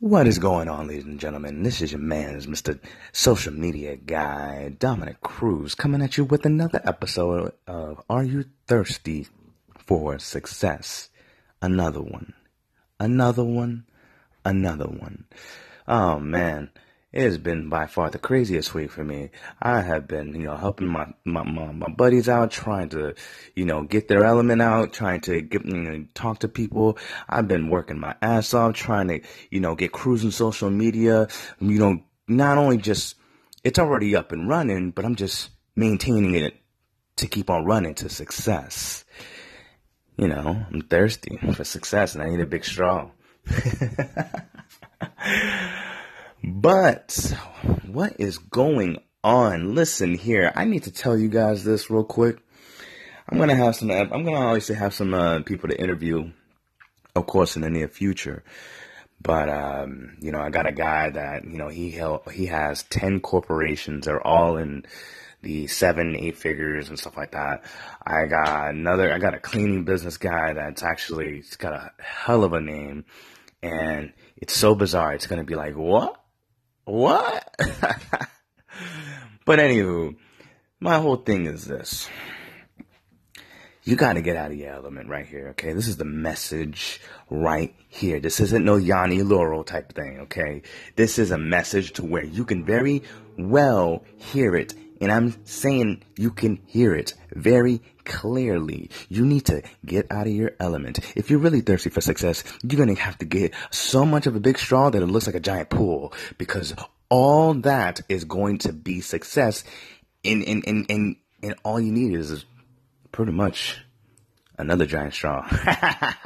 What is going on, ladies and gentlemen? This is your man's Mr. Social Media Guy, Dominic Cruz, coming at you with another episode of Are You Thirsty for Success? Another one. Another one. Another one. Oh man. It has been by far the craziest week for me. I have been, you know, helping my, my, my, my buddies out, trying to, you know, get their element out, trying to get, you know, talk to people. I've been working my ass off, trying to, you know, get cruising social media, you know, not only just, it's already up and running, but I'm just maintaining it to keep on running to success. You know, I'm thirsty for success and I need a big straw. But what is going on? Listen here, I need to tell you guys this real quick. I'm gonna have some. I'm gonna obviously have some uh, people to interview, of course, in the near future. But um, you know, I got a guy that you know he held, he has ten corporations. They're all in the seven, eight figures and stuff like that. I got another. I got a cleaning business guy that's actually it's got a hell of a name, and it's so bizarre. It's gonna be like what? What? but anywho, my whole thing is this. You gotta get out of your element right here, okay? This is the message right here. This isn't no Yanny Laurel type thing, okay? This is a message to where you can very well hear it. And I'm saying you can hear it very clearly. You need to get out of your element. If you're really thirsty for success, you're going to have to get so much of a big straw that it looks like a giant pool because all that is going to be success. And, and, and, and, and all you need is pretty much another giant straw.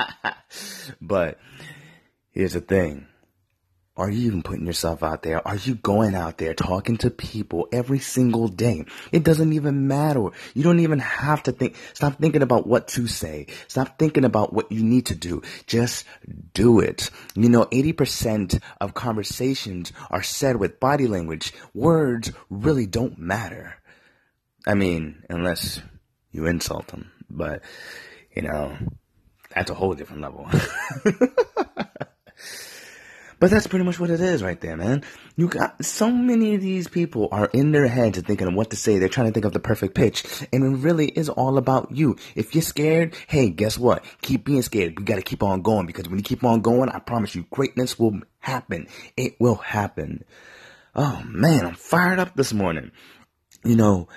but here's the thing. Are you even putting yourself out there? Are you going out there talking to people every single day? It doesn't even matter. You don't even have to think. Stop thinking about what to say. Stop thinking about what you need to do. Just do it. You know, 80% of conversations are said with body language. Words really don't matter. I mean, unless you insult them. But, you know, that's a whole different level. But that's pretty much what it is right there, man. You got so many of these people are in their heads and thinking of what to say. They're trying to think of the perfect pitch. And it really is all about you. If you're scared, hey, guess what? Keep being scared. We gotta keep on going because when you keep on going, I promise you greatness will happen. It will happen. Oh man, I'm fired up this morning. You know,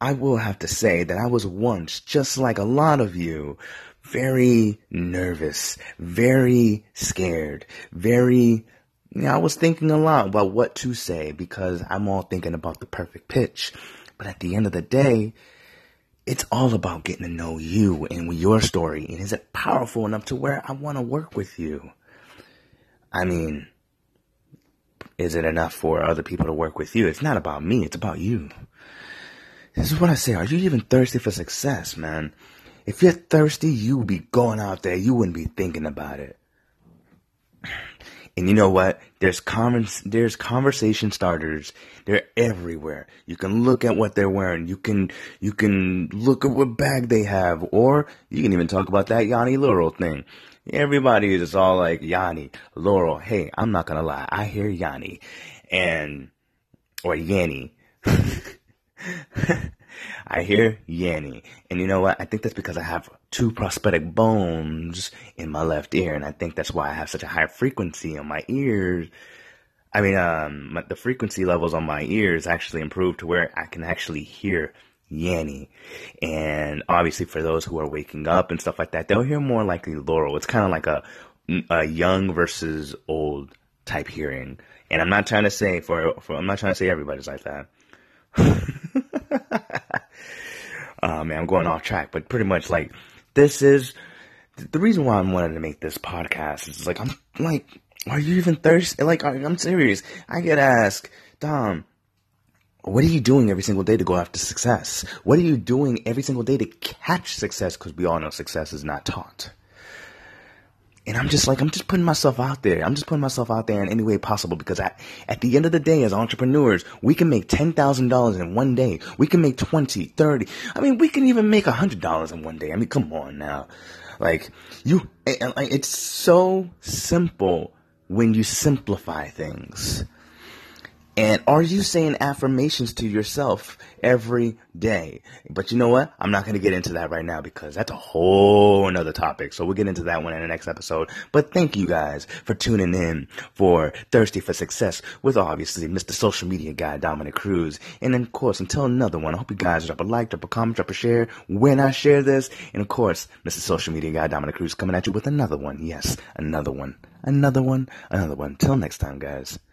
I will have to say that I was once, just like a lot of you, very nervous, very scared, very, you know, I was thinking a lot about what to say because I'm all thinking about the perfect pitch. But at the end of the day, it's all about getting to know you and your story. And is it powerful enough to where I want to work with you? I mean, is it enough for other people to work with you? It's not about me. It's about you. This is what I say. Are you even thirsty for success, man? If you're thirsty, you would be going out there. You wouldn't be thinking about it. And you know what? There's convers- there's conversation starters. They're everywhere. You can look at what they're wearing. You can you can look at what bag they have, or you can even talk about that Yanny Laurel thing. Everybody is all like Yanny Laurel. Hey, I'm not gonna lie. I hear Yanny, and or Yanny. I hear Yanny. And you know what? I think that's because I have two prosthetic bones in my left ear. And I think that's why I have such a high frequency on my ears. I mean, um, the frequency levels on my ears actually improved to where I can actually hear Yanny. And obviously for those who are waking up and stuff like that, they'll hear more likely Laurel. It's kind of like a, a young versus old type hearing. And I'm not trying to say for, for I'm not trying to say everybody's like that. uh, man, I'm going off track, but pretty much like this is the reason why I'm wanting to make this podcast is like I'm like, are you even thirsty? Like I'm serious. I get asked, Dom, what are you doing every single day to go after success? What are you doing every single day to catch success? Because we all know success is not taught. And I'm just like, I'm just putting myself out there. I'm just putting myself out there in any way possible because I, at the end of the day, as entrepreneurs, we can make $10,000 in one day. We can make 20, 30. I mean, we can even make $100 in one day. I mean, come on now. Like, you, it's so simple when you simplify things? And are you saying affirmations to yourself every day? But you know what? I'm not going to get into that right now because that's a whole another topic. So we'll get into that one in the next episode. But thank you guys for tuning in for Thirsty for Success with obviously Mr. Social Media Guy Dominic Cruz. And of course, until another one, I hope you guys drop a like, drop a comment, drop a share when I share this. And of course, Mr. Social Media Guy Dominic Cruz coming at you with another one. Yes, another one, another one, another one. Till next time, guys.